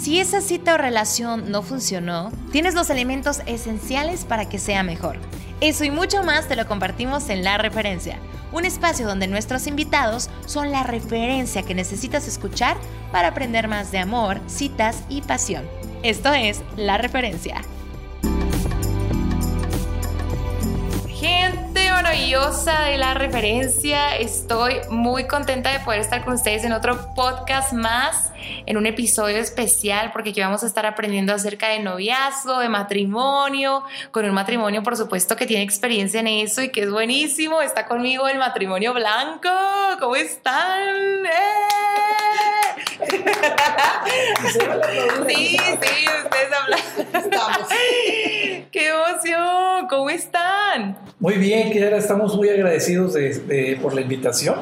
Si esa cita o relación no funcionó, tienes los elementos esenciales para que sea mejor. Eso y mucho más te lo compartimos en La Referencia, un espacio donde nuestros invitados son la referencia que necesitas escuchar para aprender más de amor, citas y pasión. Esto es La Referencia. Maravillosa de la referencia, estoy muy contenta de poder estar con ustedes en otro podcast más, en un episodio especial, porque aquí vamos a estar aprendiendo acerca de noviazgo, de matrimonio, con un matrimonio por supuesto que tiene experiencia en eso y que es buenísimo. Está conmigo el matrimonio blanco, ¿cómo están? ¡Eh! Sí, sí, ustedes hablan. Estamos. ¡Qué emoción! ¿Cómo están? Muy bien, Kiara, estamos muy agradecidos de, por la invitación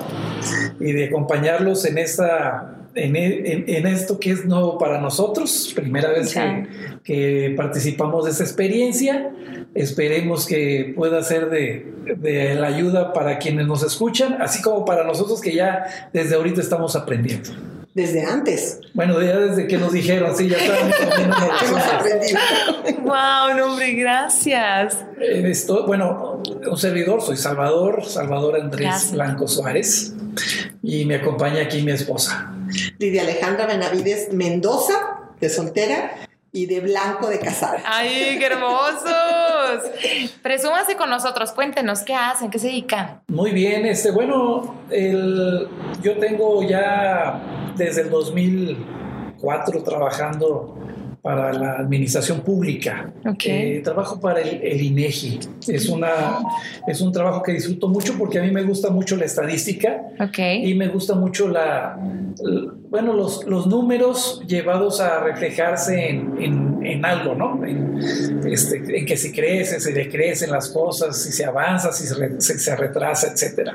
y de acompañarlos en esta en, esto que es nuevo para nosotros, primera vez que, que, participamos de esta experiencia. Esperemos que pueda ser de, de, la ayuda para quienes nos escuchan, así como para nosotros que ya desde ahorita estamos aprendiendo desde antes. Bueno, ya desde que nos dijeron, sí, ya estábamos aprendiendo. wow, hombre, gracias. Eh, bueno, un servidor, soy Salvador, Salvador Andrés Blanco Suárez, y me acompaña aquí mi esposa. Lidia Alejandra Benavides Mendoza, de soltera, y de blanco de casada. ¡Ay, qué hermosos! Presúmase con nosotros, cuéntenos qué hacen, qué se dedican. Muy bien, este, bueno, el, yo tengo ya desde el 2004 trabajando para la administración pública. Eh, trabajo para el, INEGI. Es, una, es un trabajo que disfruto mucho porque a mí me gusta mucho la estadística y me gusta mucho la, bueno, los, los, números llevados a reflejarse en, en, algo, ¿no? En, este, en, que si crece, se decrecen las cosas, si se avanza, si se, se, retrasa, etc.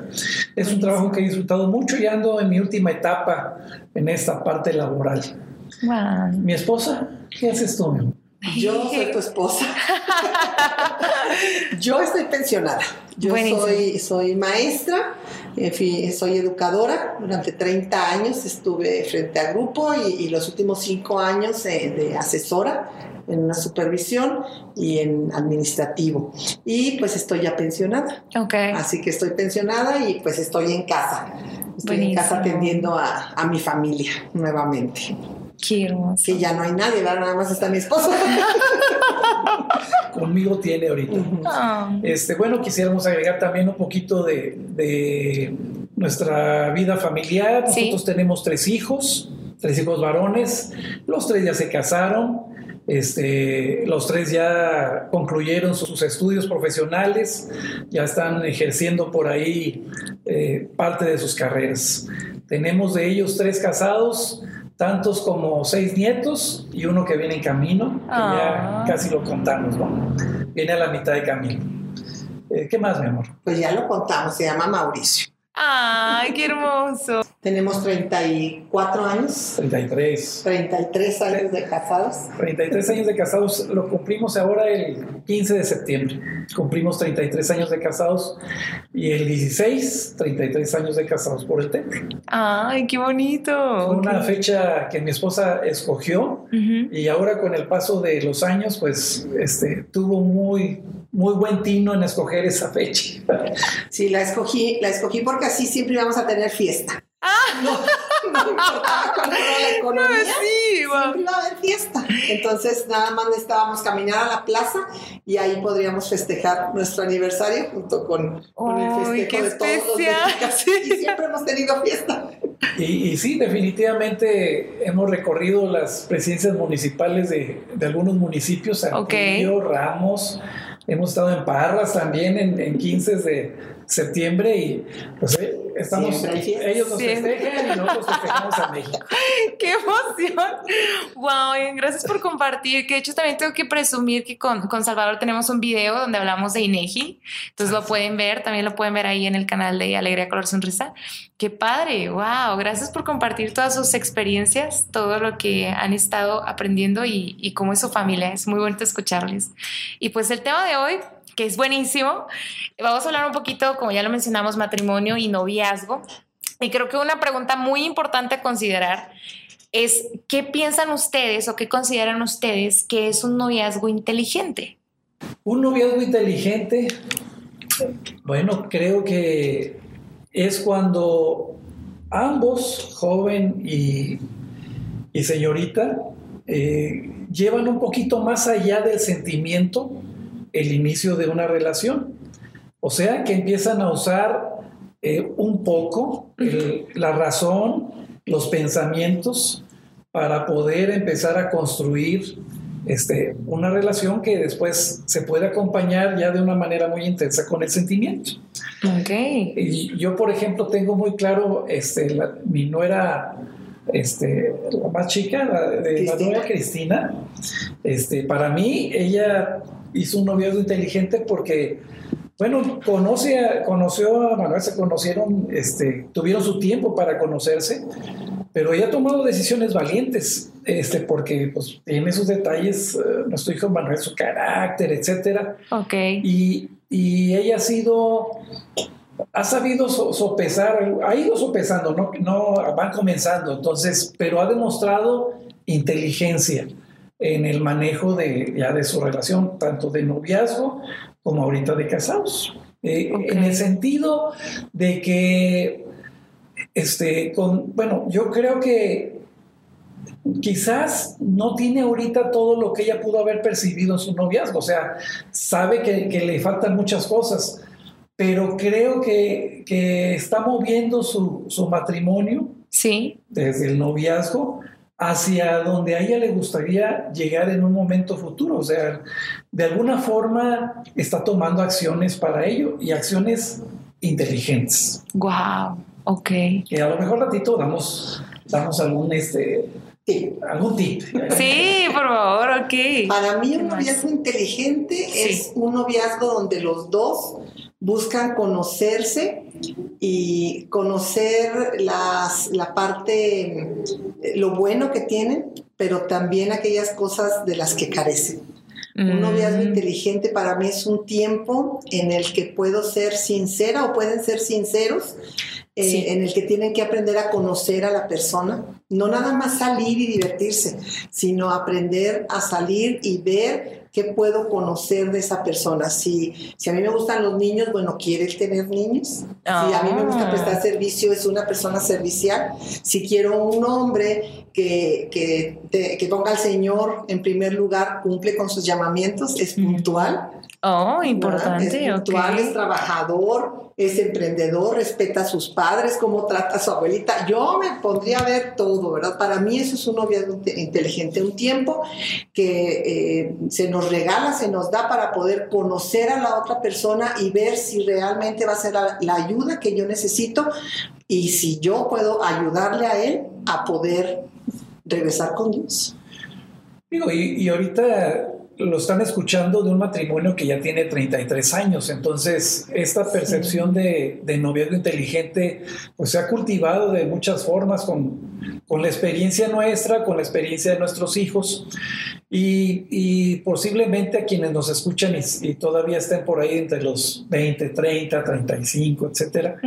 Es un trabajo que he disfrutado mucho y ando en mi última etapa en esta parte laboral. Mi esposa, ¿qué haces tú? Yo soy tu esposa. Yo estoy pensionada. Yo soy, soy maestra, en fin, soy educadora. Durante 30 años estuve frente a grupo y, los últimos 5 años de asesora en una supervisión y en administrativo. Y pues estoy ya pensionada. Okay. Así que estoy pensionada y pues estoy en casa. Estoy en casa atendiendo a, a mi familia nuevamente. Qué Que ya no hay nadie, nada más está mi esposo. Conmigo tiene ahorita. Ah. Este, bueno, quisiéramos agregar también un poquito de, nuestra vida familiar. Nosotros tenemos tres hijos, tres hijos varones. Los tres ya se casaron. Este, los tres ya concluyeron sus estudios profesionales, ya están ejerciendo por ahí eh, parte de sus carreras. Tenemos de ellos tres casados, tantos como seis nietos y uno que viene en camino, que ya ah. casi lo contamos, ¿no? Viene a la mitad de camino. Eh, ¿Qué más, mi amor? Pues ya lo contamos, se llama Mauricio. ¡Ay, qué hermoso! Tenemos 34 años. 33. 33 años de casados. 33 años de casados, lo cumplimos ahora el 15 de septiembre. Cumplimos 33 años de casados y el 16, 33 años de casados por el templo. ¡Ay, qué bonito! Fue una fecha que mi esposa escogió y ahora con el paso de los años, pues este, tuvo muy, muy buen tino en escoger esa fecha. Sí, la escogí, la escogí porque así siempre íbamos a tener fiesta. Ah. No, no importaba cuánto la economía, sí, siempre iba a haber fiesta. Entonces nada más necesitábamos caminar a la plaza y ahí podríamos festejar nuestro aniversario junto con, con el festejo de todos los mexicanos. Y siempre hemos tenido fiesta. Y, sí, definitivamente hemos recorrido las presidencias municipales de, de algunos municipios, Saltillo, Ramos, hemos estado en Parras también en, en 15 de septiembre y pues eh, estamos, ellos nos festejan y nosotros festejamos a México. ¡Qué emoción! ¡Wow! Gracias por compartir. Que de hecho también tengo que presumir que con, con Salvador tenemos un video donde hablamos de INEGI. Entonces lo pueden ver, también lo pueden ver ahí en el canal de Alegría Color Sonrisa. ¡Qué padre! ¡Wow! Gracias por compartir todas sus experiencias, todo lo que han estado aprendiendo y, y cómo es su familia. Es muy bonito escucharles. Y pues el tema de hoy es buenísimo. Vamos a hablar un poquito, como ya lo mencionamos, matrimonio y noviazgo. Y creo que una pregunta muy importante a considerar es qué piensan ustedes o qué consideran ustedes que es un noviazgo inteligente. Un noviazgo inteligente, bueno, creo que es cuando ambos, joven y, señorita, eh, llevan un poquito más allá del sentimiento el inicio de una relación. O sea, que empiezan a usar eh, un poco la razón, los pensamientos, para poder empezar a construir este, una relación que después se puede acompañar ya de una manera muy intensa con el sentimiento. Okay. Y yo, por ejemplo, tengo muy claro, este, mi nuera, este, la más chica, la de la nueva Cristina, este, para mí ella hizo un noviazgo inteligente porque bueno, conoce conoció a Manuel, se conocieron, este, tuvieron su tiempo para conocerse, pero ella ha tomado decisiones valientes, este, porque pues, tiene sus detalles, uh, nuestro hijo Manuel, su carácter, etcétera. Ok. Y, y ella ha sido, ha sabido sopesar, ha ido sopesando, no, no van comenzando, entonces, pero ha demostrado inteligencia en el manejo de, ya de su relación, tanto de noviazgo como ahorita de casados. Eh, en el sentido de que, este, con, bueno, yo creo que quizás no tiene ahorita todo lo que ella pudo haber percibido en su noviazgo, o sea, sabe que, le faltan muchas cosas, pero creo que, que está moviendo su, su matrimonio sí. desde el noviazgo hacia donde a ella le gustaría llegar en un momento futuro. O sea, de alguna forma está tomando acciones para ello y acciones inteligentes. Wow, ok. Y a lo mejor ratito damos, damos algún este algún tip. Sí, por favor, ok. Para mí un noviazgo inteligente es un noviazgo donde los dos buscan conocerse y conocer las, la parte, lo bueno que tienen, pero también aquellas cosas de las que carecen. Un mm. noviazgo inteligente para mí es un tiempo en el que puedo ser sincera o pueden ser sinceros, eh, en el que tienen que aprender a conocer a la persona, no nada más salir y divertirse, sino aprender a salir y ver ¿Qué puedo conocer de esa persona? Si, si a mí me gustan los niños, bueno, ¿quiere tener niños? Si a mí me gusta ah. prestar servicio, es una persona servicial. Si quiero un hombre que, que, que ponga al Señor en primer lugar, cumple con sus llamamientos, es puntual. Oh, importante. Es puntual, es trabajador, es emprendedor, respeta a sus padres, cómo trata a su abuelita. Yo me pondría a ver todo, ¿verdad? Para mí eso es un noviazgo inteligente, un tiempo que eh, se nos regala, se nos da para poder conocer a la otra persona y ver si realmente va a ser la, la ayuda que yo necesito y si yo puedo ayudarle a él a poder regresar con Dios. Digo, y, y ahorita lo están escuchando de un matrimonio que ya tiene 33 años, entonces esta percepción de, de, noviazgo inteligente pues se ha cultivado de muchas formas con, con la experiencia nuestra, con la experiencia de nuestros hijos. Y, y posiblemente a quienes nos escuchan y, todavía estén por ahí entre los 20, 30, 35, etcétera,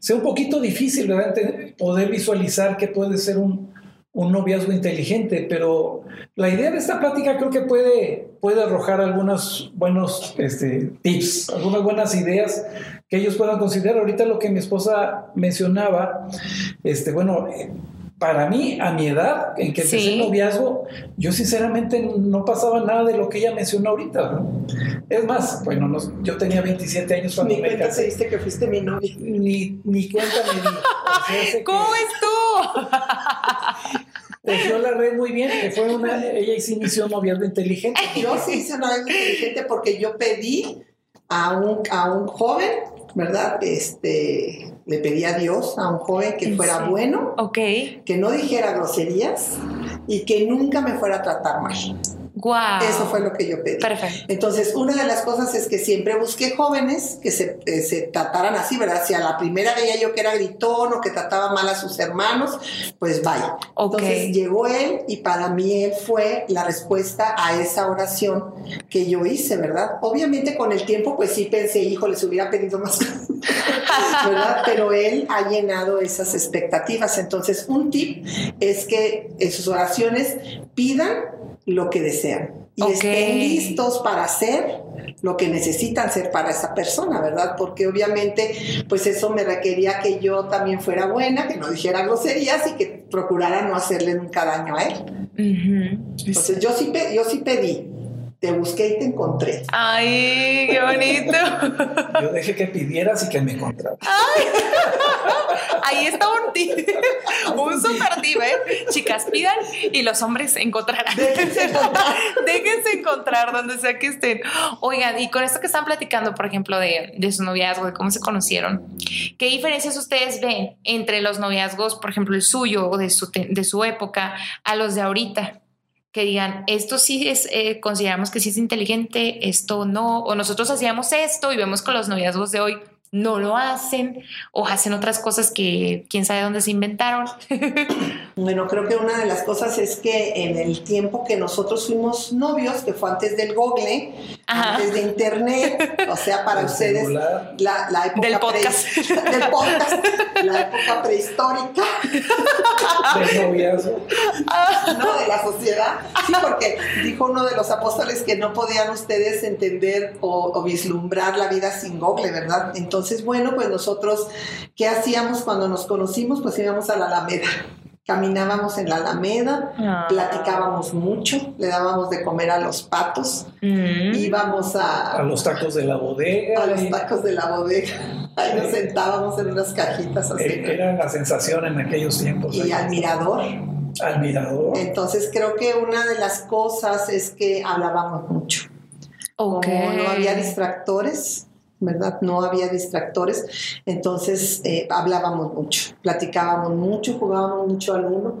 sea un poquito difícil ¿verdad? poder visualizar que puede ser un, un noviazgo inteligente, pero la idea de esta plática creo que puede, puede arrojar algunos buenos este, tips, algunas buenas ideas que ellos puedan considerar. Ahorita lo que mi esposa mencionaba, este, bueno, para mí, a mi edad, en que empecé el noviazgo, yo sinceramente no pasaba nada de lo que ella mencionó ahorita. Es más, bueno, yo tenía 27 años cuando ni me casé. diste que fuiste mi novia. Ni, ni cuenta me di. ¿Cómo es tú? tejió la red muy bien, que fue una, ella sí inició un noviazgo inteligente. Yo sí hice un noviazgo inteligente porque yo pedí a un, a un joven, ¿verdad? Este, le pedí a Dios, a un joven que fuera bueno, okay. que no dijera groserías y que nunca me fuera a tratar mal. Eso fue lo que yo pedí. Perfecto. Entonces, una de las cosas es que siempre busqué jóvenes que se, eh, se, trataran así, ¿verdad? Si a la primera veía yo que era gritón o que trataba mal a sus hermanos, pues vaya. Entonces llegó él y para mí él fue la respuesta a esa oración que yo hice, ¿verdad? Obviamente con el tiempo, pues sí pensé, hijo, les hubiera pedido más ¿verdad? Pero él ha llenado esas expectativas. Entonces, un tip es que en sus oraciones pidan lo que desean y estén listos para hacer lo que necesitan ser para esa persona, ¿verdad? Porque obviamente, pues eso me requería que yo también fuera buena, que no dijera groserías y que procurara no hacerle nunca daño a él. Entonces yo sí, yo sí pedí, te busqué y te encontré. Ay, qué bonito. Yo dejé que pidieras y que me encontraras. Ahí está un tip, un super tip, ¿eh? Chicas, pidan y los hombres encontrarán. Déjense encontrar. Déjense encontrar donde sea que estén. Oigan, y con esto que están platicando, por ejemplo, de, de su noviazgo, de cómo se conocieron, ¿qué diferencias ustedes ven entre los noviazgos, por ejemplo, el suyo o de su, de su época, a los de ahorita? Que digan, esto sí es, eh, consideramos que sí es inteligente, esto no, o nosotros hacíamos esto y vemos con los noviazgos de hoy no lo hacen o hacen otras cosas que quién sabe dónde se inventaron. bueno, creo que una de las cosas es que en el tiempo que nosotros fuimos novios, que fue antes del Google, antes de Internet, o sea, para ustedes la, la, época del podcast. del podcast, la época prehistórica del noviazgo. no, de la sociedad. Sí, porque dijo uno de los apóstoles que no podían ustedes entender o, o vislumbrar la vida sin Google, ¿verdad? Entonces, entonces, bueno, pues nosotros, ¿qué hacíamos cuando nos conocimos? Pues íbamos a la Alameda. Caminábamos en la Alameda, ah. platicábamos mucho, le dábamos de comer a los patos, mm. íbamos a... A los tacos de la bodega. A los tacos de la bodega. Ahí nos sentábamos en unas cajitas así. Eh, era la sensación en aquellos tiempos. Y al mirador. Al mirador. Entonces creo que una de las cosas es que hablábamos mucho. Okay. Como no había distractores, ¿verdad? No había distractores, entonces eh, hablábamos mucho, platicábamos mucho, jugábamos mucho al uno,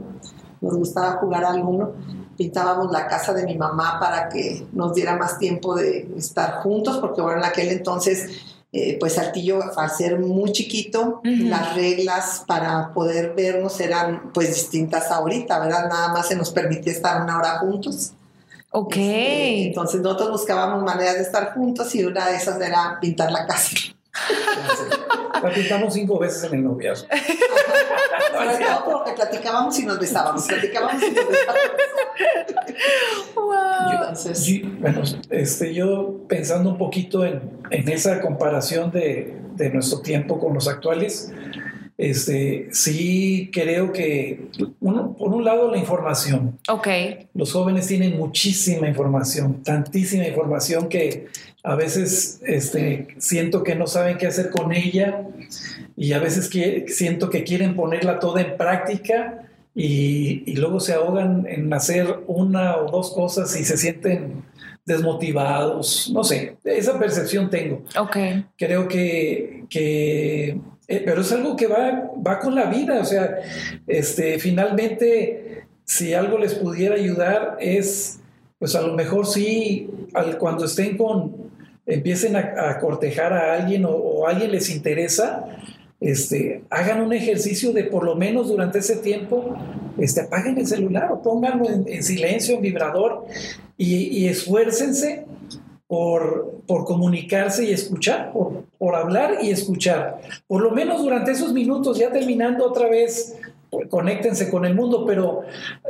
nos gustaba jugar al uno, pintábamos la casa de mi mamá para que nos diera más tiempo de estar juntos, porque bueno, en aquel entonces, eh, pues Saltillo, al ser muy chiquito, las reglas para poder vernos eran pues distintas ahorita, ¿verdad? Nada más se nos permitía estar una hora juntos. Ok. Este, entonces nosotros buscábamos maneras de estar juntos y una de esas era pintar la casa. La pintamos cinco veces en el noviazgo. Sobre todo porque platicábamos y nos besábamos. Platicábamos y nos besábamos. Wow. bueno, este, yo pensando un poquito en, en esa comparación de, de nuestro tiempo con los actuales, este, sí creo que, por un lado, la información. Ok. Los jóvenes tienen muchísima información, tantísima información que a veces este, siento que no saben qué hacer con ella y a veces siento que quieren ponerla toda en práctica y, y luego se ahogan en hacer una o dos cosas y se sienten desmotivados, no sé, esa percepción tengo. Ok. Creo que, que eh, pero es algo que va, va con la vida, o sea, este, finalmente, si algo les pudiera ayudar es, pues a lo mejor sí, al, cuando estén con, empiecen a, cortejar a alguien o, alguien les interesa, este, hagan un ejercicio de por lo menos durante ese tiempo, este, apaguen el celular o pónganlo en, silencio, en vibrador y, y esfuércense por, por comunicarse y escuchar, por, por hablar y escuchar. Por lo menos durante esos minutos, ya terminando otra vez conéctense con el mundo, pero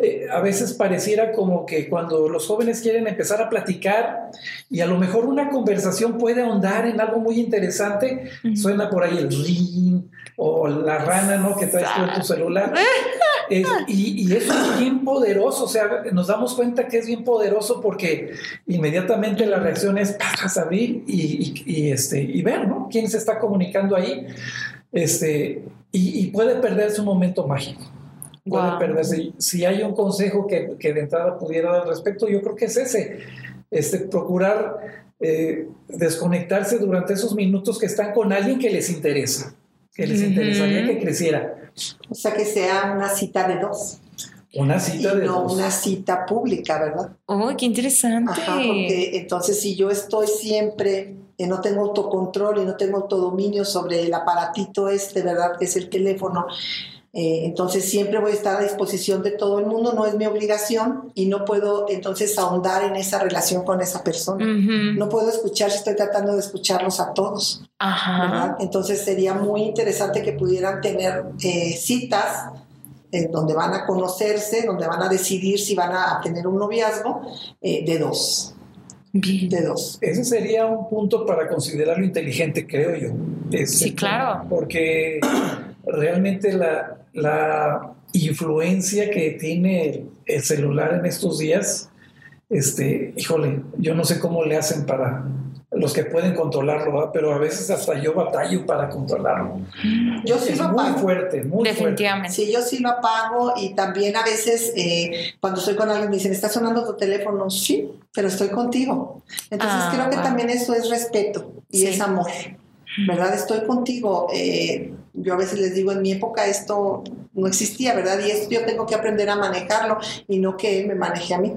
eh, a veces pareciera como que cuando los jóvenes quieren empezar a platicar y a lo mejor una conversación puede ahondar en algo muy interesante, suena por ahí el ring o la rana, ¿no? Que traes tú en tu celular. y, eso es bien poderoso, o sea, nos damos cuenta que es bien poderoso porque inmediatamente la reacción es, pasas a abrir y, y, este, y ver, ¿no? ¿Quién se está comunicando ahí? Este, y, puede perderse un momento mágico. Puede perderse. Si hay un consejo que, que, de entrada pudiera dar al respecto, yo creo que es ese. Este, procurar eh, desconectarse durante esos minutos que están con alguien que les interesa, que les interesaría que creciera. O sea, que sea una cita de dos. Una cita y de no una cita pública, ¿verdad? Oh, qué interesante. Ajá, porque entonces si yo estoy siempre no tengo autocontrol y no tengo autodominio sobre el aparatito este, ¿verdad? Que es el teléfono. Eh, entonces siempre voy a estar a disposición de todo el mundo, no es mi obligación y no puedo entonces ahondar en esa relación con esa persona. No puedo escuchar si estoy tratando de escucharlos a todos. Entonces sería muy interesante que pudieran tener eh, citas en donde van a conocerse, donde van a decidir si van a tener un noviazgo eh, de dos. De dos. Ese sería un punto para considerarlo inteligente, creo yo. sí, claro. Porque realmente la, la influencia que tiene el, celular en estos días, este, híjole, yo no sé cómo le hacen para los que pueden controlarlo, pero a veces hasta yo batallo para controlarlo. Yo sí es lo muy fuerte, muy Definitivamente. Sí, yo sí lo apago y también a veces eh, cuando estoy con alguien me dicen, ¿está sonando tu teléfono? Sí, pero estoy contigo. Entonces ah, creo que también eso es respeto y es amor. ¿Verdad? Estoy contigo. Eh, yo a veces les digo, en mi época esto no existía, ¿verdad? Y esto yo tengo que aprender a manejarlo y no que él me maneje a mí.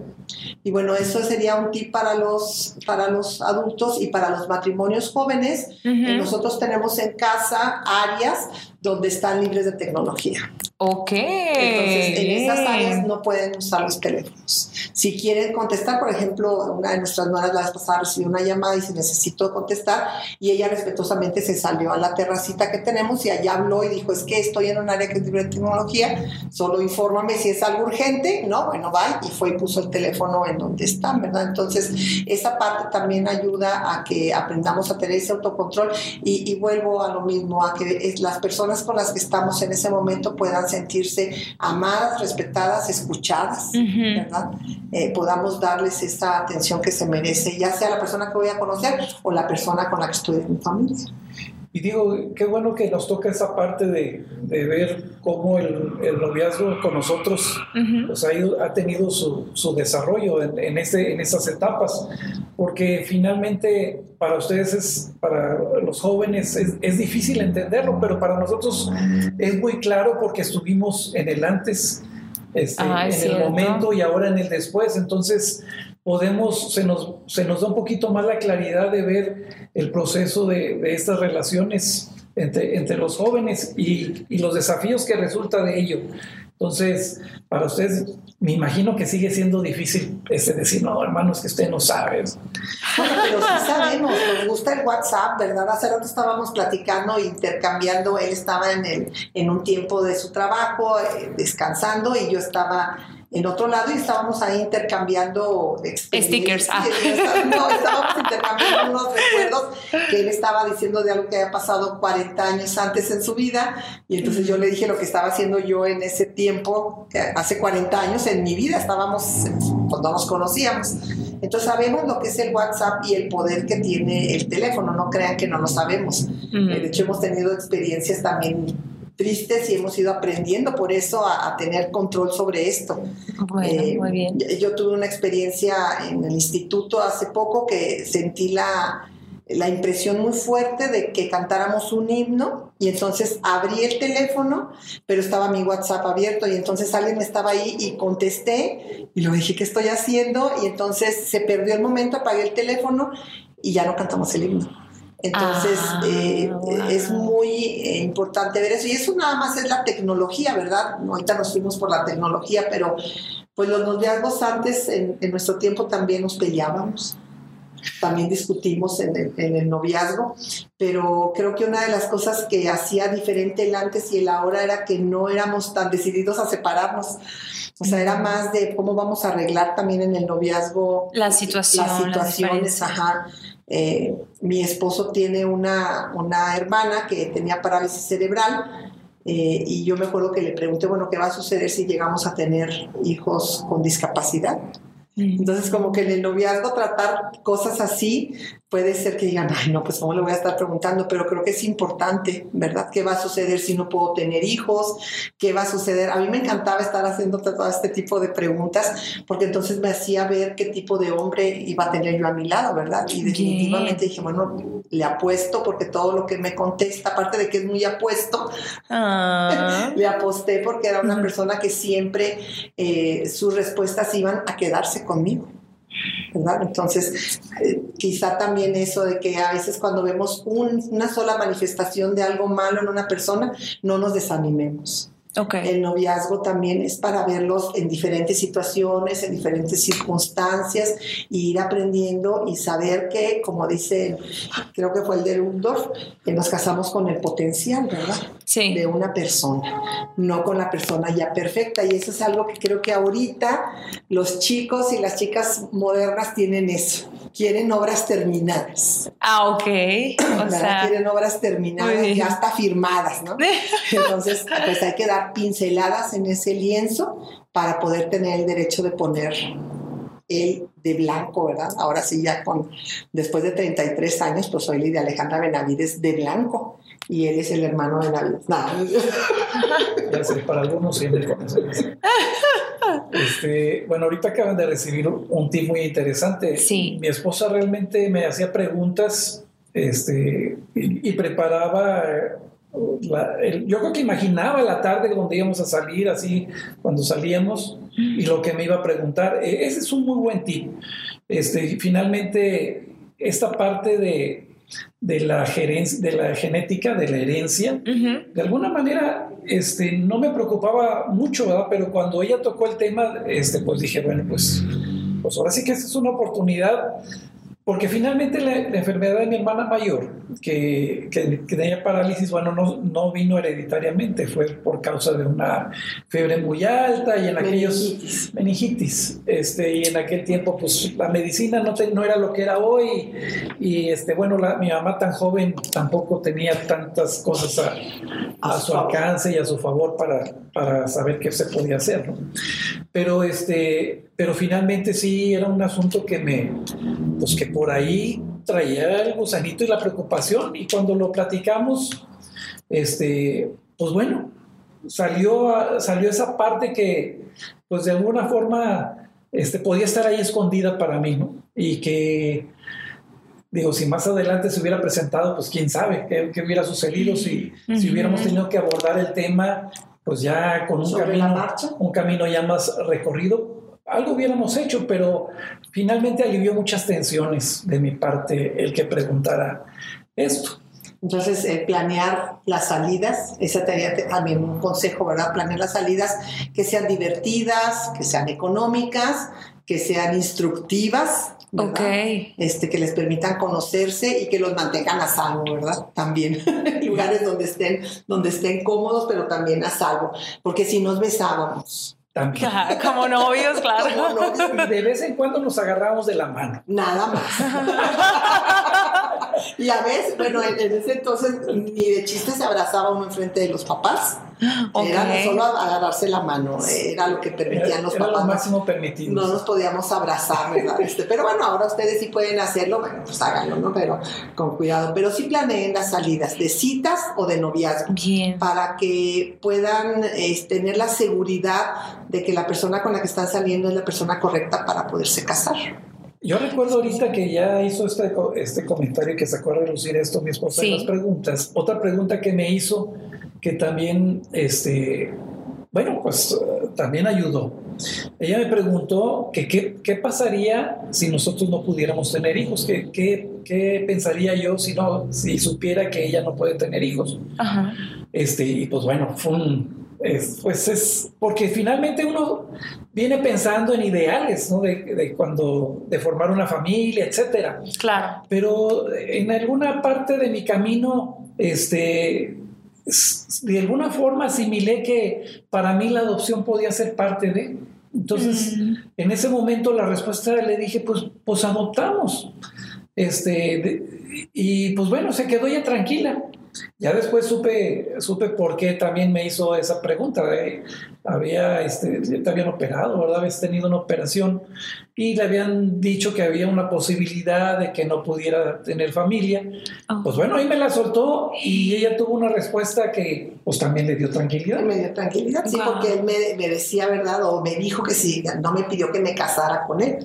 Y bueno, eso sería un tip para los, para los adultos y para los matrimonios jóvenes. Nosotros tenemos en casa áreas donde están libres de tecnología. Ok. Entonces, en esas áreas no pueden usar los teléfonos. Si quieren contestar, por ejemplo, una de nuestras nueras la vez pasada recibió una llamada y se necesitó contestar y ella respetuosamente se salió a la terracita que tenemos y allá habló y dijo, es que estoy en un área que es libre de tecnología, solo infórmame si es algo urgente. No, bueno, va y fue y puso el teléfono en donde están, ¿verdad? Entonces, esa parte también ayuda a que aprendamos a tener ese autocontrol y, y vuelvo a lo mismo, a que las personas con las que estamos en ese momento puedan sentirse amadas, respetadas, escuchadas, ¿verdad? Eh, podamos darles esa atención que se merece, ya sea la persona que voy a conocer o la persona con la que estoy en mi familia. Y digo, qué bueno que nos toca esa parte de, de ver cómo el, el, noviazgo con nosotros pues, ha, ha, tenido su, su desarrollo en, en, ese, en esas etapas, porque finalmente para ustedes, es, para los jóvenes, es, es, difícil entenderlo, pero para nosotros es muy claro porque estuvimos en el antes, este, ah, en el momento y ahora en el después, entonces podemos, se nos, se nos da un poquito más la claridad de ver el proceso de, de estas relaciones entre, entre, los jóvenes y, y, los desafíos que resulta de ello. Entonces, para ustedes, me imagino que sigue siendo difícil este decir, no, hermanos, que usted no sabe. Bueno, pero sí sabemos, nos gusta el WhatsApp, ¿verdad? Hace rato estábamos platicando, intercambiando, él estaba en, el, en un tiempo de su trabajo, eh, descansando, y yo estaba en otro lado y estábamos ahí intercambiando stickers. Ah. No, estábamos intercambiando unos recuerdos que él estaba diciendo de algo que había pasado 40 años antes en su vida y entonces yo le dije lo que estaba haciendo yo en ese tiempo, hace 40 años en mi vida, estábamos, no nos conocíamos. Entonces sabemos lo que es el WhatsApp y el poder que tiene el teléfono, no crean que no lo sabemos. De hecho hemos tenido experiencias también tristes y hemos ido aprendiendo por eso a, tener control sobre esto. Bueno, eh, muy bien. Yo tuve una experiencia en el instituto hace poco que sentí la, la impresión muy fuerte de que cantáramos un himno y entonces abrí el teléfono, pero estaba mi WhatsApp abierto y entonces alguien estaba ahí y contesté y lo dije, ¿qué estoy haciendo? Y entonces se perdió el momento, apagué el teléfono y ya no cantamos el himno. Entonces, ah, eh, es muy eh, importante ver eso. Y eso nada más es la tecnología, ¿verdad? Ahorita nos fuimos por la tecnología, pero pues los noviazgos antes, en, nuestro tiempo también nos peleábamos. También discutimos en el, en el, noviazgo, pero creo que una de las cosas que hacía diferente el antes y el ahora era que no éramos tan decididos a separarnos. O sea, era más de cómo vamos a arreglar también en el noviazgo la situación, las situaciones, ajá. Eh, mi esposo tiene una, una, hermana que tenía parálisis cerebral eh, y yo me acuerdo que le pregunté, bueno, ¿qué va a suceder si llegamos a tener hijos con discapacidad? Entonces, como que en el noviazgo tratar cosas así puede ser que digan, ay, no, pues cómo le voy a estar preguntando, pero creo que es importante, ¿verdad? ¿Qué va a suceder si no puedo tener hijos? ¿Qué va a suceder? A mí me encantaba estar haciendo todo este tipo de preguntas, porque entonces me hacía ver qué tipo de hombre iba a tener yo a mi lado, ¿verdad? Y definitivamente dije, bueno, le apuesto, porque todo lo que me contesta, aparte de que es muy apuesto, ah. le aposté porque era una persona que siempre eh, sus respuestas iban a quedarse conmigo. ¿verdad? Entonces, eh, quizá también eso de que a veces cuando vemos una sola manifestación de algo malo en una persona, no nos desanimemos. El noviazgo también es para verlos en diferentes situaciones, en diferentes circunstancias, y ir aprendiendo y saber que, como dice, creo que fue el de Rudolf, que nos casamos con el potencial, ¿verdad? Sí. De una persona, no con la persona ya perfecta. Y eso es algo que creo que ahorita los chicos y las chicas modernas tienen eso. Quieren obras terminadas. Ah, ok. O sea, quieren obras terminadas, ya hasta firmadas, ¿no? Entonces, pues hay que dar pinceladas en ese lienzo para poder tener el derecho de poner el de blanco, ¿verdad? Ahora sí, ya con, después de 33 años, pues soy Lidia Alejandra Benavides de blanco y él es el hermano de. Ya sé, para algunos siempre este, bueno, ahorita acaban de recibir un tip muy interesante. Sí. Mi esposa realmente me hacía preguntas este, y preparaba yo creo que imaginaba la tarde donde íbamos a salir, así, cuando salíamos, y lo que me iba a preguntar. E, ese es un muy buen tip. Este, finalmente, esta parte de, de la, gerencia, de la genética, de la herencia, de alguna manera este, no me preocupaba mucho, ¿verdad? Pero cuando ella tocó el tema, este, pues dije, bueno, pues, pues ahora sí que esta es una oportunidad porque finalmente la, enfermedad de mi hermana mayor, que, tenía parálisis, bueno, no, no, vino hereditariamente, fue por causa de una fiebre muy alta y en aquellos meningitis. Este, y en aquel tiempo, pues la medicina no, no era lo que era hoy. Y este, bueno, la, mi mamá tan joven tampoco tenía tantas cosas a, su alcance y a su favor para, para saber qué se podía hacer. ¿no? Pero, este, pero finalmente sí era un asunto que me, pues que por ahí traía el gusanito y la preocupación y cuando lo platicamos, este, pues bueno, salió, salió esa parte que pues de alguna forma este, podía estar ahí escondida para mí, ¿no? Y que, digo, si más adelante se hubiera presentado, pues quién sabe qué, hubiera sucedido. Si, si hubiéramos tenido que abordar el tema, pues ya con un camino, un camino ya más recorrido, algo hubiéramos hecho, pero finalmente alivió muchas tensiones de mi parte el que preguntara esto. Entonces, eh, planear las salidas, ese sería también un consejo, ¿verdad? Planear las salidas que sean divertidas, que sean económicas, que sean instructivas, Este, que les permitan conocerse y que los mantengan a salvo, ¿verdad? También lugares donde estén, donde estén cómodos, pero también a salvo. Porque si nos besábamos, también. como novios, claro. de vez en cuando nos agarramos de la mano. Nada más. y a veces, bueno, en, ese entonces ni de chiste se abrazaba uno enfrente de los papás. Era solo agarrarse la mano, era lo que permitían los papás. Lo máximo permitido. No nos podíamos abrazar, ¿verdad? Este, pero bueno, ahora ustedes sí pueden hacerlo, bueno, pues háganlo, ¿no? Pero con cuidado. Pero sí planeen las salidas de citas o de noviazgo. Bien. Para que puedan tener la seguridad de que la persona con la que están saliendo es la persona correcta para poderse casar. Yo recuerdo ahorita que ya hizo este, este comentario que sacó a relucir esto mi esposa en las preguntas. Otra pregunta que me hizo que también, este, bueno, pues también ayudó. Ella me preguntó que qué, pasaría si nosotros no pudiéramos tener hijos, ¿Qué, qué, pensaría yo si, no, si supiera que ella no puede tener hijos. Este, y pues bueno, fue un, pues es porque finalmente uno viene pensando en ideales, ¿no? De, cuando, de formar una familia, etcétera. Claro. Pero en alguna parte de mi camino, este, de alguna forma asimilé que para mí la adopción podía ser parte de. Entonces, mm. en ese momento la respuesta le dije, pues, pues adoptamos. Este, y pues bueno, se quedó ya tranquila. Ya después supe, supe por qué también me hizo esa pregunta. había, este, te habían operado, ¿verdad? Habías tenido una operación y le habían dicho que había una posibilidad de que no pudiera tener familia. Oh. Pues bueno, ahí me la soltó y ella tuvo una respuesta que pues también le dio tranquilidad. Me dio tranquilidad, sí, porque él me, me, decía, ¿verdad? O me dijo que sí, no me pidió que me casara con él.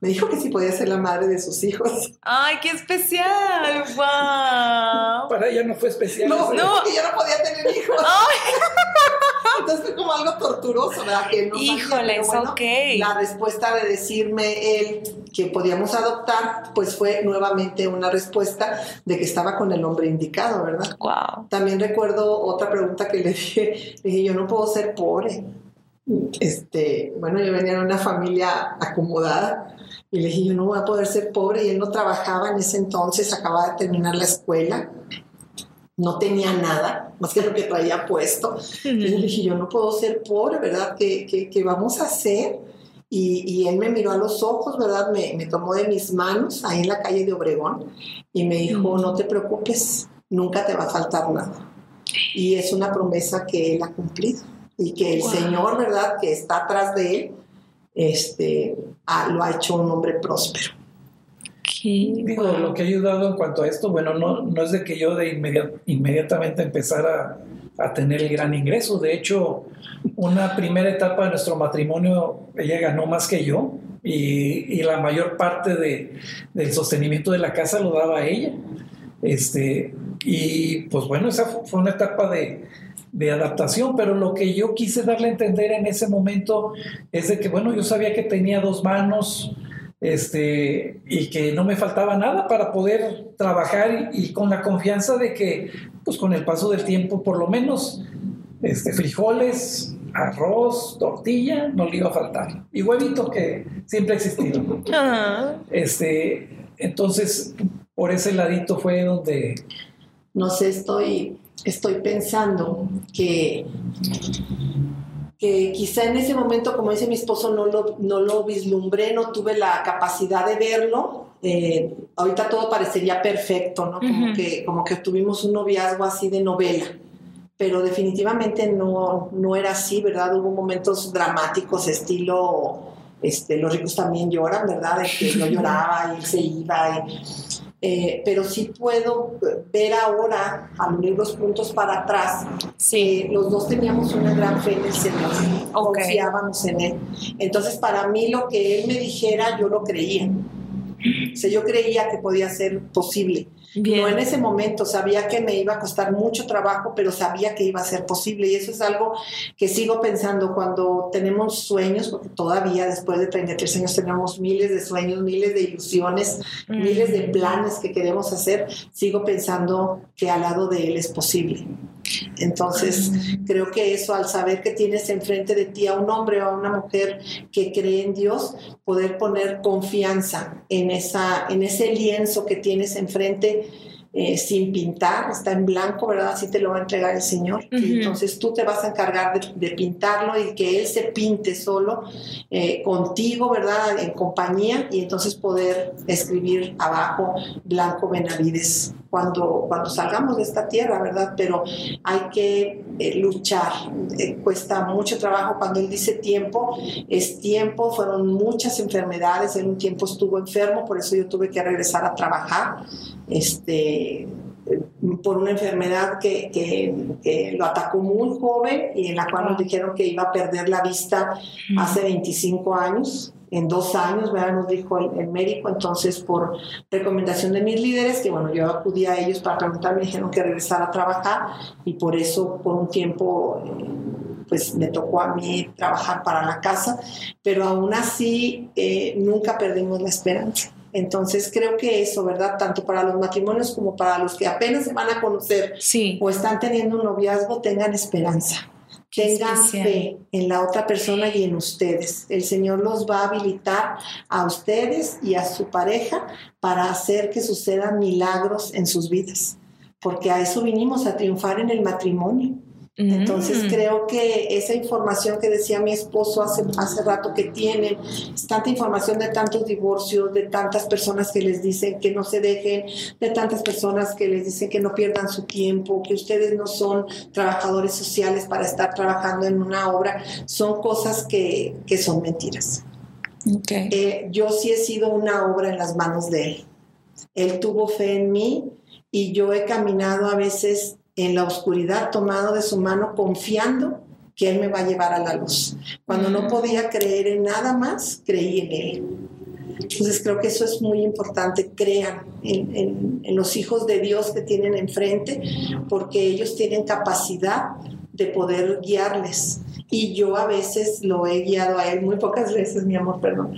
Me dijo que sí podía ser la madre de sus hijos. ¡Ay, qué especial! ¡Wow! Para ella no fue especial. No, no. porque yo no podía tener hijos. Entonces fue como algo torturoso, ¿verdad? Que no Híjoles, bueno, ok. La respuesta de decirme él que podíamos adoptar, pues fue nuevamente una respuesta de que estaba con el hombre indicado, ¿verdad? Wow. También recuerdo otra pregunta que le dije, le dije, yo no puedo ser pobre. Este, bueno, yo venía de una familia acomodada y le dije, yo no voy a poder ser pobre y él no trabajaba en ese entonces, acababa de terminar la escuela no tenía nada, más que lo que traía puesto. Entonces le dije, yo no puedo ser pobre, ¿verdad? ¿Qué, qué, vamos a hacer? Y, y, él me miró a los ojos, ¿verdad? Me, me, tomó de mis manos ahí en la calle de Obregón y me dijo, no te preocupes, nunca te va a faltar nada. Y es una promesa que él ha cumplido y que el Señor, ¿verdad? Que está atrás de él, este, lo ha hecho un hombre próspero. Digo, lo que ha ayudado en cuanto a esto, bueno, no, no es de que yo de inmediatamente empezara a, tener el gran ingreso. De hecho, una primera etapa de nuestro matrimonio, ella ganó más que yo y, la mayor parte de, del sostenimiento de la casa lo daba ella. Este, y pues bueno, esa fue una etapa de, de adaptación, pero lo que yo quise darle a entender en ese momento es de que, bueno, yo sabía que tenía dos manos, este, y que no me faltaba nada para poder trabajar y, con la confianza de que, pues con el paso del tiempo, por lo menos, este, frijoles, arroz, tortilla, no le iba a faltar. Y huevito que siempre ha existido. Este, entonces, por ese ladito fue donde... No sé, estoy, estoy pensando que que quizá en ese momento, como dice mi esposo, no lo, no lo vislumbré, no tuve la capacidad de verlo. Eh, ahorita todo parecería perfecto, ¿no? Como, que, como que tuvimos un noviazgo así de novela, pero definitivamente no, no era así, ¿verdad? Hubo momentos dramáticos, estilo, este, los ricos también lloran, ¿verdad? De que yo lloraba y él se iba. Y, eh, pero sí puedo ver ahora, al unir los puntos para atrás, sí. los dos teníamos una gran fe en el Señor, confiábamos en Él. Entonces, para mí, lo que Él me dijera, yo lo creía. O sea, yo creía que podía ser posible. No en ese momento, sabía que me iba a costar mucho trabajo, pero sabía que iba a ser posible. Y eso es algo que sigo pensando cuando tenemos sueños, porque todavía después de 33 años tenemos miles de sueños, miles de ilusiones, miles de planes que queremos hacer, sigo pensando que al lado de Él es posible. Entonces, creo que eso, al saber que tienes enfrente de ti a un hombre o a una mujer que cree en Dios, poder poner confianza en, esa, en ese lienzo que tienes enfrente eh, sin pintar, está en blanco, ¿verdad? Así te lo va a entregar el Señor. entonces tú te vas a encargar de, pintarlo y que Él se pinte solo eh, contigo, ¿verdad? En compañía y entonces poder escribir abajo Blanco Benavides cuando, cuando salgamos de esta tierra, ¿verdad? Pero hay que eh, luchar, cuesta mucho trabajo. Cuando Él dice tiempo, es tiempo, fueron muchas enfermedades, en un tiempo estuvo enfermo, por eso yo tuve que regresar a trabajar este, por una enfermedad que, que, lo atacó muy joven y en la cual nos dijeron que iba a perder la vista hace 25 años. En dos años, ¿verdad? nos dijo el, médico. Entonces, por recomendación de mis líderes, que bueno, yo acudí a ellos para preguntar, me dijeron que regresara a trabajar y por eso, por un tiempo, eh, pues me tocó a mí trabajar para la casa, pero aún así eh, nunca perdimos la esperanza. Entonces creo que eso, ¿verdad? Tanto para los matrimonios como para los que apenas se van a conocer o están teniendo un noviazgo, tengan esperanza. Tengan fe en la otra persona y en ustedes. El Señor los va a habilitar a ustedes y a su pareja para hacer que sucedan milagros en sus vidas. Porque a eso vinimos, a triunfar en el matrimonio. Entonces mm. creo que esa información que decía mi esposo hace, hace rato que tienen, es tanta información de tantos divorcios, de tantas personas que les dicen que no se dejen, de tantas personas que les dicen que no pierdan su tiempo, que ustedes no son trabajadores sociales para estar trabajando en una obra, son cosas que, que son mentiras. Eh, yo sí he sido una obra en las manos de él. Él tuvo fe en mí y yo he caminado a veces en la oscuridad tomado de su mano, confiando que Él me va a llevar a la luz. Cuando no mm. podía creer en nada más, creí en Él. Entonces creo que eso es muy importante, crean en, los hijos de Dios que tienen enfrente, porque ellos tienen capacidad de poder guiarles y yo a veces lo he guiado a él, muy pocas veces, mi amor, perdón,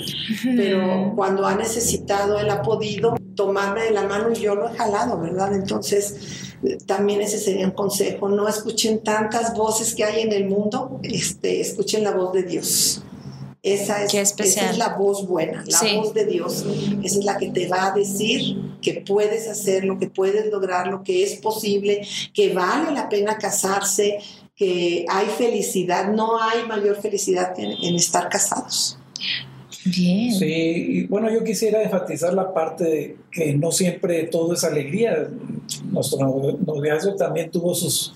pero cuando ha necesitado, él ha podido tomarme de la mano y yo lo he jalado, ¿verdad? Entonces, también ese sería un consejo, no escuchen tantas voces que hay en el mundo, este, escuchen la voz de Dios. Esa es, esa es, la voz buena, la voz de Dios. Esa es la que te va a decir que puedes hacerlo, que puedes lograrlo, que es posible, que vale la pena casarse, que hay felicidad. No hay mayor felicidad que en, estar casados. Bien. Sí, y bueno, yo quisiera enfatizar la parte de que no siempre todo es alegría. Nuestro noviazgo también tuvo sus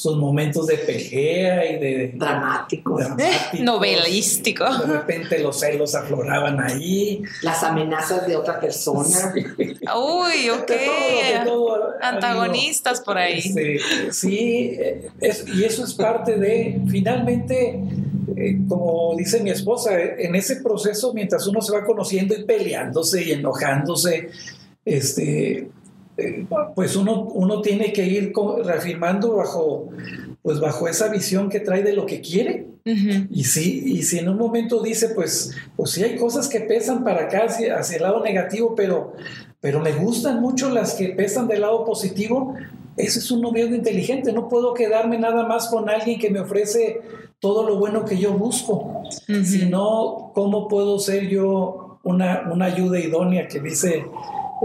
sus momentos de pelea y de... Dramáticos. Novelístico. De repente los celos afloraban ahí. Las amenazas de otra persona. Uy, ok. Antagonistas por ahí. Este, sí, y eso es parte de, finalmente, eh, como dice mi esposa, en ese proceso, mientras uno se va conociendo y peleándose y enojándose, este, pues uno, uno tiene que ir reafirmando bajo, pues bajo esa visión que trae de lo que quiere. Y si, y si en un momento dice, pues, pues sí hay cosas que pesan para acá hacia, hacia, el lado negativo, pero, pero me gustan mucho las que pesan del lado positivo, ese es un noviazgo inteligente. No puedo quedarme nada más con alguien que me ofrece todo lo bueno que yo busco, sino cómo puedo ser yo una, una ayuda idónea que dice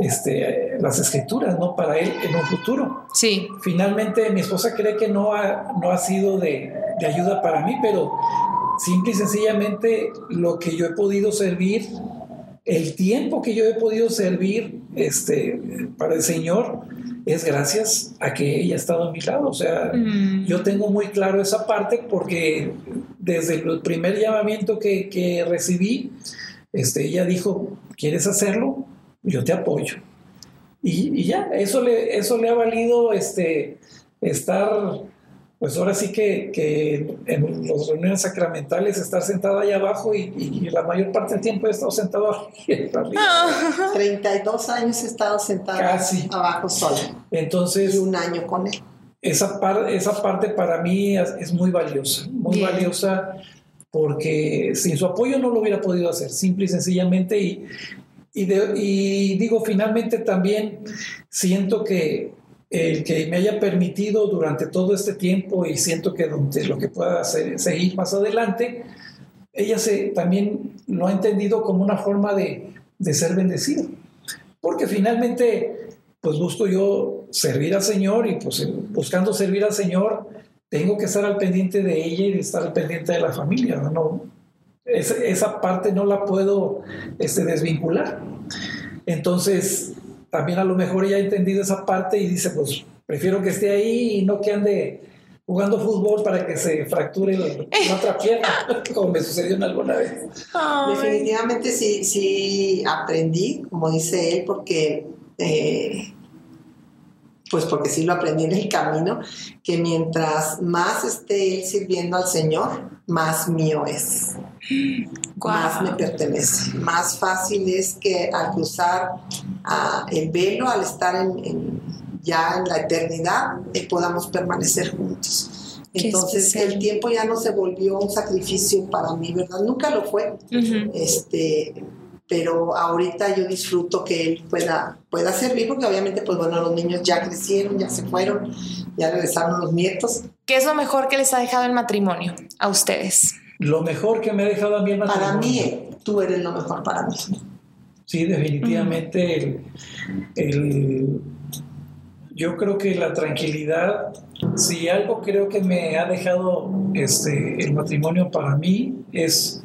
este, las escrituras, ¿no? Para él en un futuro. Sí. Finalmente, mi esposa cree que no ha, no ha sido de, de ayuda para mí, pero simple y sencillamente lo que yo he podido servir, el tiempo que yo he podido servir este, para el Señor, es gracias a que ella ha estado a mi lado. O sea, mm. yo tengo muy claro esa parte porque desde el primer llamamiento que, que recibí, este, ella dijo, ¿quieres hacerlo? yo te apoyo. Y, ya, eso le, eso le ha valido este, estar, pues ahora sí que, en las reuniones sacramentales, estar sentado allá abajo y, la mayor parte del tiempo he estado sentado arriba. 32 años he estado sentado abajo solo. Entonces... Y un año con él. Esa, esa parte para mí es, muy valiosa, muy valiosa porque sin su apoyo no lo hubiera podido hacer, simple y sencillamente, y, y, digo, finalmente también siento que el que me haya permitido durante todo este tiempo y siento que lo que pueda hacer, seguir más adelante, ella también lo ha entendido como una forma de, de ser bendecida. Porque finalmente, pues busco yo servir al Señor y pues buscando servir al Señor, tengo que estar al pendiente de ella y estar al pendiente de la familia. No, esa, parte no la puedo este, desvincular. Entonces, también a lo mejor ella ha entendido esa parte y dice, pues prefiero que esté ahí y no que ande jugando fútbol para que se fracture la, otra pierna, como me sucedió en alguna vez. Definitivamente sí, sí aprendí, como dice él, porque eh, pues porque sí lo aprendí en el camino, que mientras más esté él sirviendo al Señor, más mío es, más me pertenece, más fácil es que al cruzar el velo, al estar en, ya en la eternidad, eh, podamos permanecer juntos. Entonces el tiempo ya no se volvió un sacrificio para mí, ¿verdad? Nunca lo fue. Este, pero ahorita yo disfruto que él pueda, pueda servir, porque obviamente, pues bueno, los niños ya crecieron, ya se fueron, ya regresaron los nietos. ¿Qué es lo mejor que les ha dejado el matrimonio a ustedes? Lo mejor que me ha dejado a mí el matrimonio. Para mí, tú eres lo mejor para mí. Sí, definitivamente el, yo creo que la tranquilidad, si algo creo que me ha dejado este, el matrimonio para mí es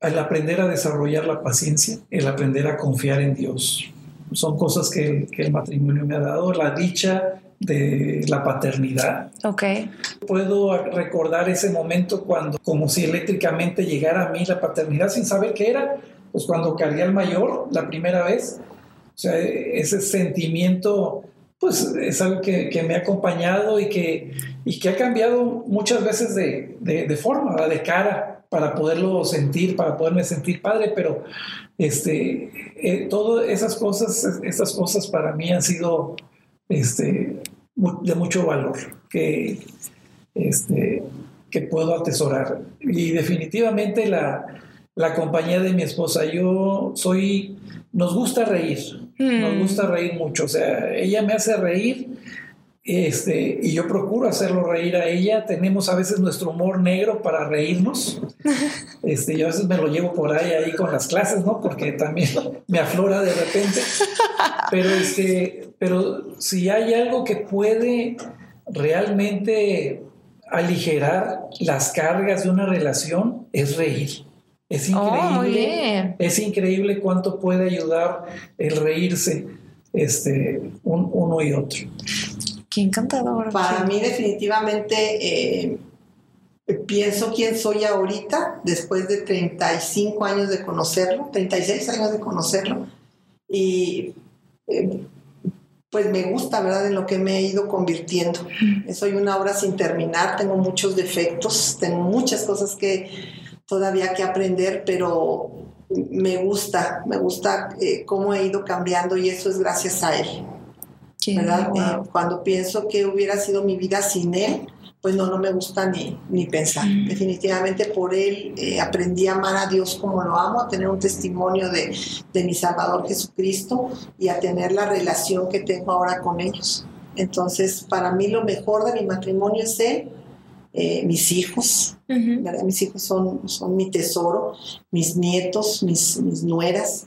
el aprender a desarrollar la paciencia, el aprender a confiar en Dios. Son cosas que, el matrimonio me ha dado, la dicha de la paternidad. Ok. Puedo recordar ese momento cuando, como si eléctricamente llegara a mí la paternidad sin saber qué era, pues cuando cargué al mayor la primera vez. O sea, ese sentimiento, pues es algo que, me ha acompañado y que, y que ha cambiado muchas veces de, de forma, de cara para poderlo sentir, para poderme sentir padre, pero este, eh, todas esas cosas, esas cosas para mí han sido este, de mucho valor, que este, que puedo atesorar. Y definitivamente la, la compañía de mi esposa, yo soy, nos gusta reír, nos mm. gusta reír mucho, o sea, ella me hace reír este, y yo procuro hacerlo reír a ella. Tenemos a veces nuestro humor negro para reírnos. Este, yo a veces me lo llevo por ahí, ahí con las clases, ¿no? Porque también me aflora de repente. Pero, este, pero si hay algo que puede realmente aligerar las cargas de una relación, es reír. Es oh, increíble. Es increíble cuánto puede ayudar el reírse este, uno y otro. Qué encantador. Para mí definitivamente eh, pienso quién soy ahorita, después de 35 años de conocerlo, 36 años de conocerlo, y eh, pues me gusta, ¿verdad?, en lo que me he ido convirtiendo. Soy una obra sin terminar, tengo muchos defectos, tengo muchas cosas que todavía que aprender, pero me gusta, me gusta eh, cómo he ido cambiando y eso es gracias a él. ¿Verdad? Eh, cuando pienso que hubiera sido mi vida sin él, pues no, no me gusta ni, ni pensar. Mm. Definitivamente por él eh, aprendí a amar a Dios como lo amo, a tener un testimonio de, de, mi Salvador Jesucristo y a tener la relación que tengo ahora con ellos. Entonces, para mí lo mejor de mi matrimonio es él, eh, mis hijos, mis hijos son, son mi tesoro, mis nietos, mis, mis nueras,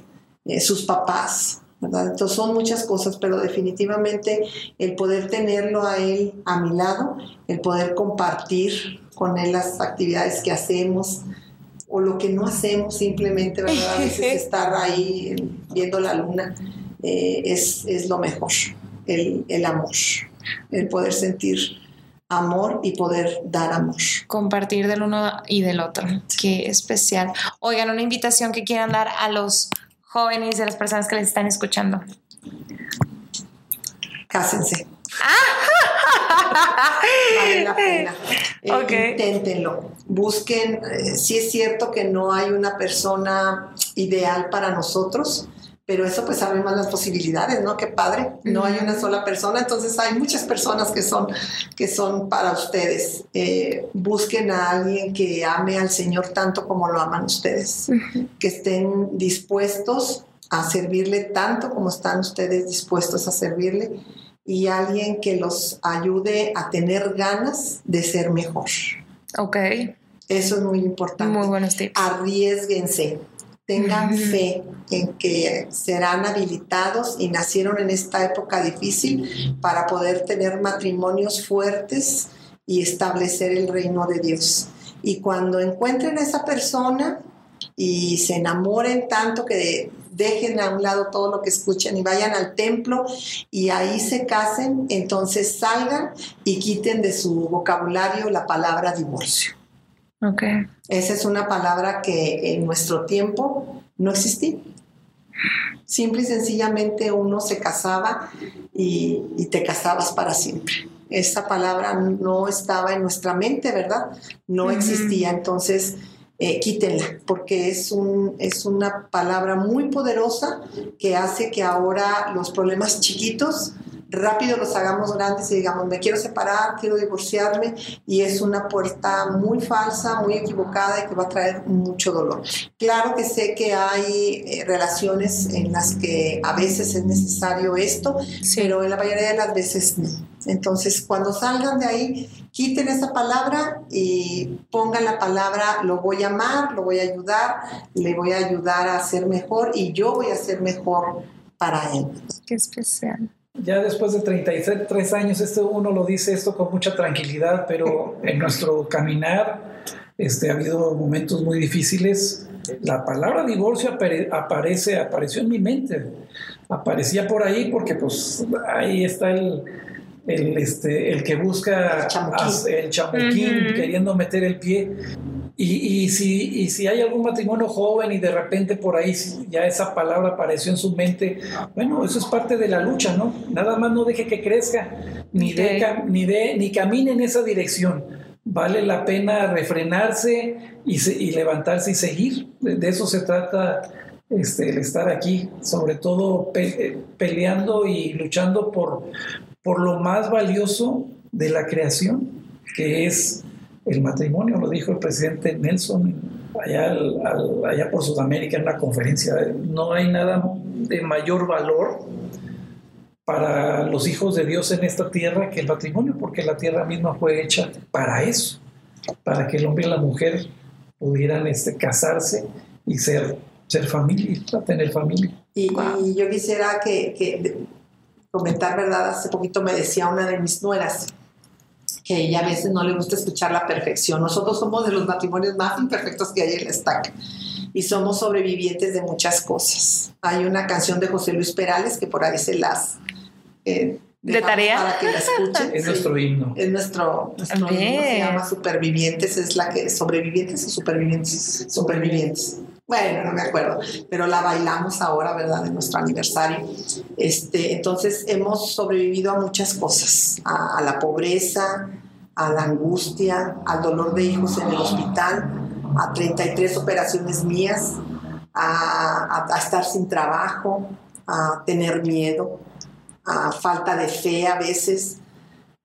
sus papás, entonces son muchas cosas, pero definitivamente el poder tenerlo a él a mi lado, el poder compartir con él las actividades que hacemos o lo que no hacemos simplemente, ¿verdad? A veces estar ahí viendo la luna eh, es, es, lo mejor, el, el amor, el poder sentir amor y poder dar amor. Compartir del uno y del otro. Qué especial. Oigan, una invitación que quieran dar a los jóvenes y a las personas que les están escuchando? Cásense. vale la pena. Eh, inténtenlo. Busquen, eh, si es cierto que no hay una persona ideal para nosotros, pero eso pues abre más las posibilidades, ¿no? Qué padre, no hay una sola persona, entonces hay muchas personas que son, que son para ustedes. Eh, busquen a alguien que ame al Señor tanto como lo aman ustedes, que estén dispuestos a servirle tanto como están ustedes dispuestos a servirle y alguien que los ayude a tener ganas de ser mejor. Ok. Eso es muy importante. Muy buenos tips. Arriesguense tengan fe en que serán habilitados y nacieron en esta época difícil para poder tener matrimonios fuertes y establecer el reino de Dios. Y cuando encuentren a esa persona y se enamoren tanto que dejen a un lado todo lo que escuchen y vayan al templo y ahí se casen, entonces salgan y quiten de su vocabulario la palabra divorcio. Okay. Esa es una palabra que en nuestro tiempo no existía. Simple y sencillamente uno se casaba y, te casabas para siempre. Esa palabra no estaba en nuestra mente, ¿verdad? No existía. Entonces, eh, quítenla, porque es, un, es una palabra muy poderosa que hace que ahora los problemas chiquitos rápido los hagamos grandes y digamos, me quiero separar, quiero divorciarme, y es una puerta muy falsa, muy equivocada y que va a traer mucho dolor. Claro que sé que hay eh, relaciones en las que a veces es necesario esto, pero en la mayoría de las veces no. Entonces, cuando salgan de ahí, quiten esa palabra y pongan la palabra, lo voy a amar, lo voy a ayudar, le voy a ayudar a ser mejor y yo voy a ser mejor para él. Qué especial. Ya después de 33 años, este uno lo dice esto con mucha tranquilidad, pero en nuestro caminar este, ha habido momentos muy difíciles. La palabra divorcio aparece, apareció en mi mente. Aparecía por ahí porque pues ahí está el, el, este, el que busca el chamuquín, queriendo meter el pie. Y, y, si, y si hay algún matrimonio joven y de repente por ahí ya esa palabra apareció en su mente, bueno, eso es parte de la lucha, ¿no? Nada más no deje que crezca, ni, ni, de, ni camine en esa dirección. Vale la pena refrenarse y, y levantarse y seguir. De eso se trata este, el estar aquí, sobre todo peleando y luchando por, por lo más valioso de la creación, que es el matrimonio, lo dijo el presidente Nelson allá, allá por Sudamérica en una conferencia, no hay nada de mayor valor para los hijos de Dios en esta tierra que el matrimonio, porque la tierra misma fue hecha para eso, para que el hombre y la mujer pudieran este, casarse y ser, ser familia, tener familia. Y, yo quisiera que, comentar, ¿verdad? Hace poquito me decía una de mis nueras que ella a veces no le gusta escuchar la perfección. Nosotros somos de los matrimonios más imperfectos que hay en la estaca y somos sobrevivientes de muchas cosas. Hay una canción de José Luis Perales que por ahí se las eh, de tarea para que la escuchen. es nuestro himno. Es nuestro, nuestro himno, se llama Supervivientes, es la que sobrevivientes o supervivientes, supervivientes. Bueno, no me acuerdo, pero la bailamos ahora, ¿verdad? En nuestro aniversario. Este, entonces hemos sobrevivido a muchas cosas, a, la pobreza, a la angustia, al dolor de hijos en el hospital, a 33 operaciones mías, a, a estar sin trabajo, a tener miedo, a falta de fe a veces,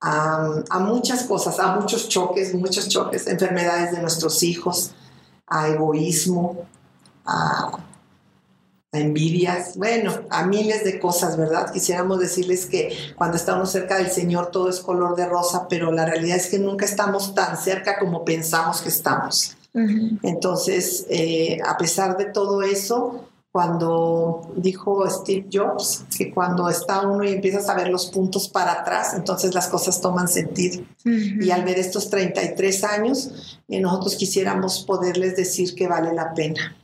a, muchas cosas, a muchos choques, muchos choques, enfermedades de nuestros hijos, a egoísmo, a, envidias, bueno, a miles de cosas, ¿verdad? Quisiéramos decirles que cuando estamos cerca del Señor todo es color de rosa, pero la realidad es que nunca estamos tan cerca como pensamos que estamos. Entonces, eh, a pesar de todo eso, cuando dijo Steve Jobs que cuando está uno y empiezas a ver los puntos para atrás, entonces las cosas toman sentido. Y al ver estos 33 años, eh, nosotros quisiéramos poderles decir que vale la pena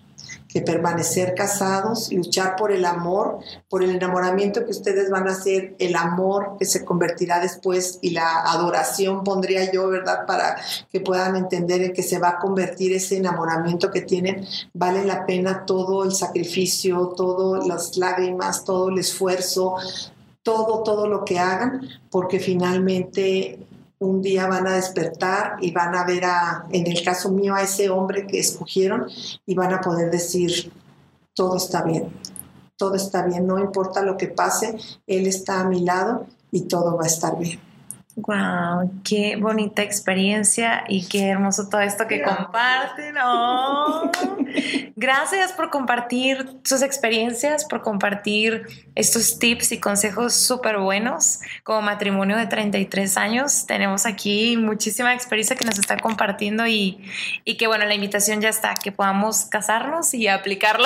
que permanecer casados, luchar por el amor, por el enamoramiento que ustedes van a hacer, el amor que se convertirá después y la adoración pondría yo, ¿verdad? Para que puedan entender en que se va a convertir ese enamoramiento que tienen, vale la pena todo el sacrificio, todas las lágrimas, todo el esfuerzo, todo, todo lo que hagan, porque finalmente un día van a despertar y van a ver a, en el caso mío, a ese hombre que escogieron y van a poder decir, todo está bien, todo está bien, no importa lo que pase, Él está a mi lado y todo va a estar bien. Wow, qué bonita experiencia y qué hermoso todo esto que comparten. Oh. Gracias por compartir sus experiencias, por compartir estos tips y consejos súper buenos. Como matrimonio de 33 años, tenemos aquí muchísima experiencia que nos está compartiendo y, y que bueno, la invitación ya está, que podamos casarnos y aplicarlo,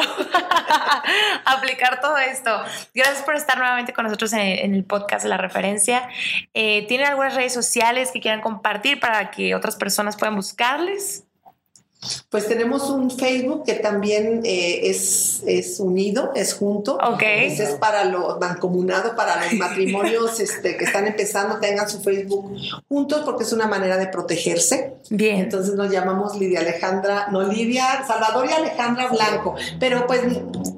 aplicar todo esto. Gracias por estar nuevamente con nosotros en, el podcast La Referencia. Eh, ¿Tienen algunas redes sociales que quieran compartir para que otras personas puedan buscarles? Pues tenemos un Facebook que también eh, es, es, unido, es junto. Ok. Es para los mancomunado, para los matrimonios este, que están empezando, tengan su Facebook juntos porque es una manera de protegerse. Bien. Entonces nos llamamos Lidia Alejandra, no Lidia, Salvador y Alejandra Blanco. Pero pues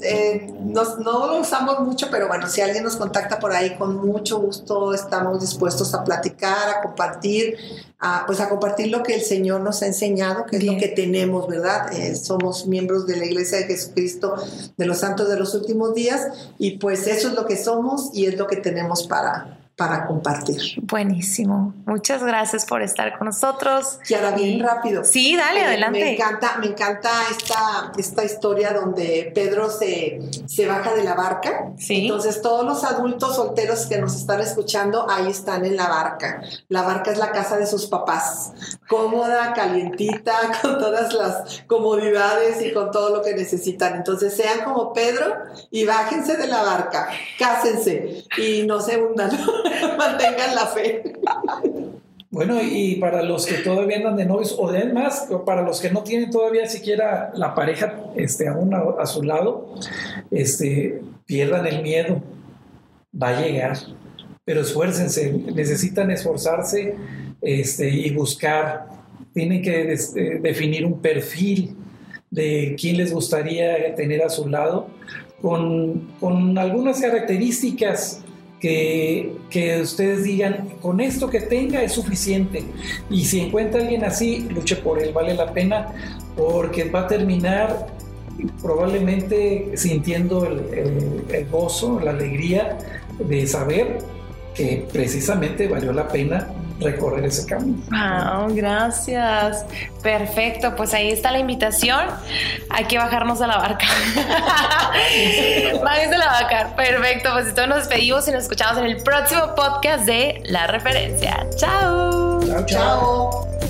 eh, no lo usamos mucho, pero bueno, si alguien nos contacta por ahí, con mucho gusto estamos dispuestos a platicar, a compartir a, pues a compartir lo que el Señor nos ha enseñado, que es lo que tenemos, ¿verdad? Eh, somos miembros de la Iglesia de Jesucristo de los Santos de los Últimos Días y pues eso es lo que somos y es lo que tenemos para, para compartir. Buenísimo. Muchas gracias por estar con nosotros. Y ahora bien rápido. Sí, dale, adelante. Me encanta, me encanta esta, esta historia donde Pedro se, se baja de la barca. Sí. Entonces todos los adultos solteros que nos están escuchando ahí están en la barca. La barca es la casa de sus papás. Cómoda, calientita, con todas las comodidades y con todo lo que necesitan. Entonces sean como Pedro y bájense de la barca. Cásense y no se hundan. mantengan la fe. Bueno, y para los que todavía andan de novios, o de más, para los que no tienen todavía siquiera la pareja este, aún a, su lado, este, pierdan el miedo. Va a llegar, pero esfuércense, necesitan esforzarse este, y buscar, tienen que eh, definir un perfil de quién les gustaría tener a su lado, con, con algunas características que, que, ustedes digan, con esto que tenga es suficiente. Y si encuentra alguien así, luche por él, vale la pena, porque va a terminar probablemente sintiendo el, el, gozo, la alegría de saber que precisamente valió la pena recorrer ese camino. Wow, gracias. Perfecto, pues ahí está la invitación. Hay que bajarnos a la barca. Váyanse a la barca. Perfecto, pues entonces nos despedimos y nos escuchamos en el próximo podcast de La Referencia. Chao. Chao, chao.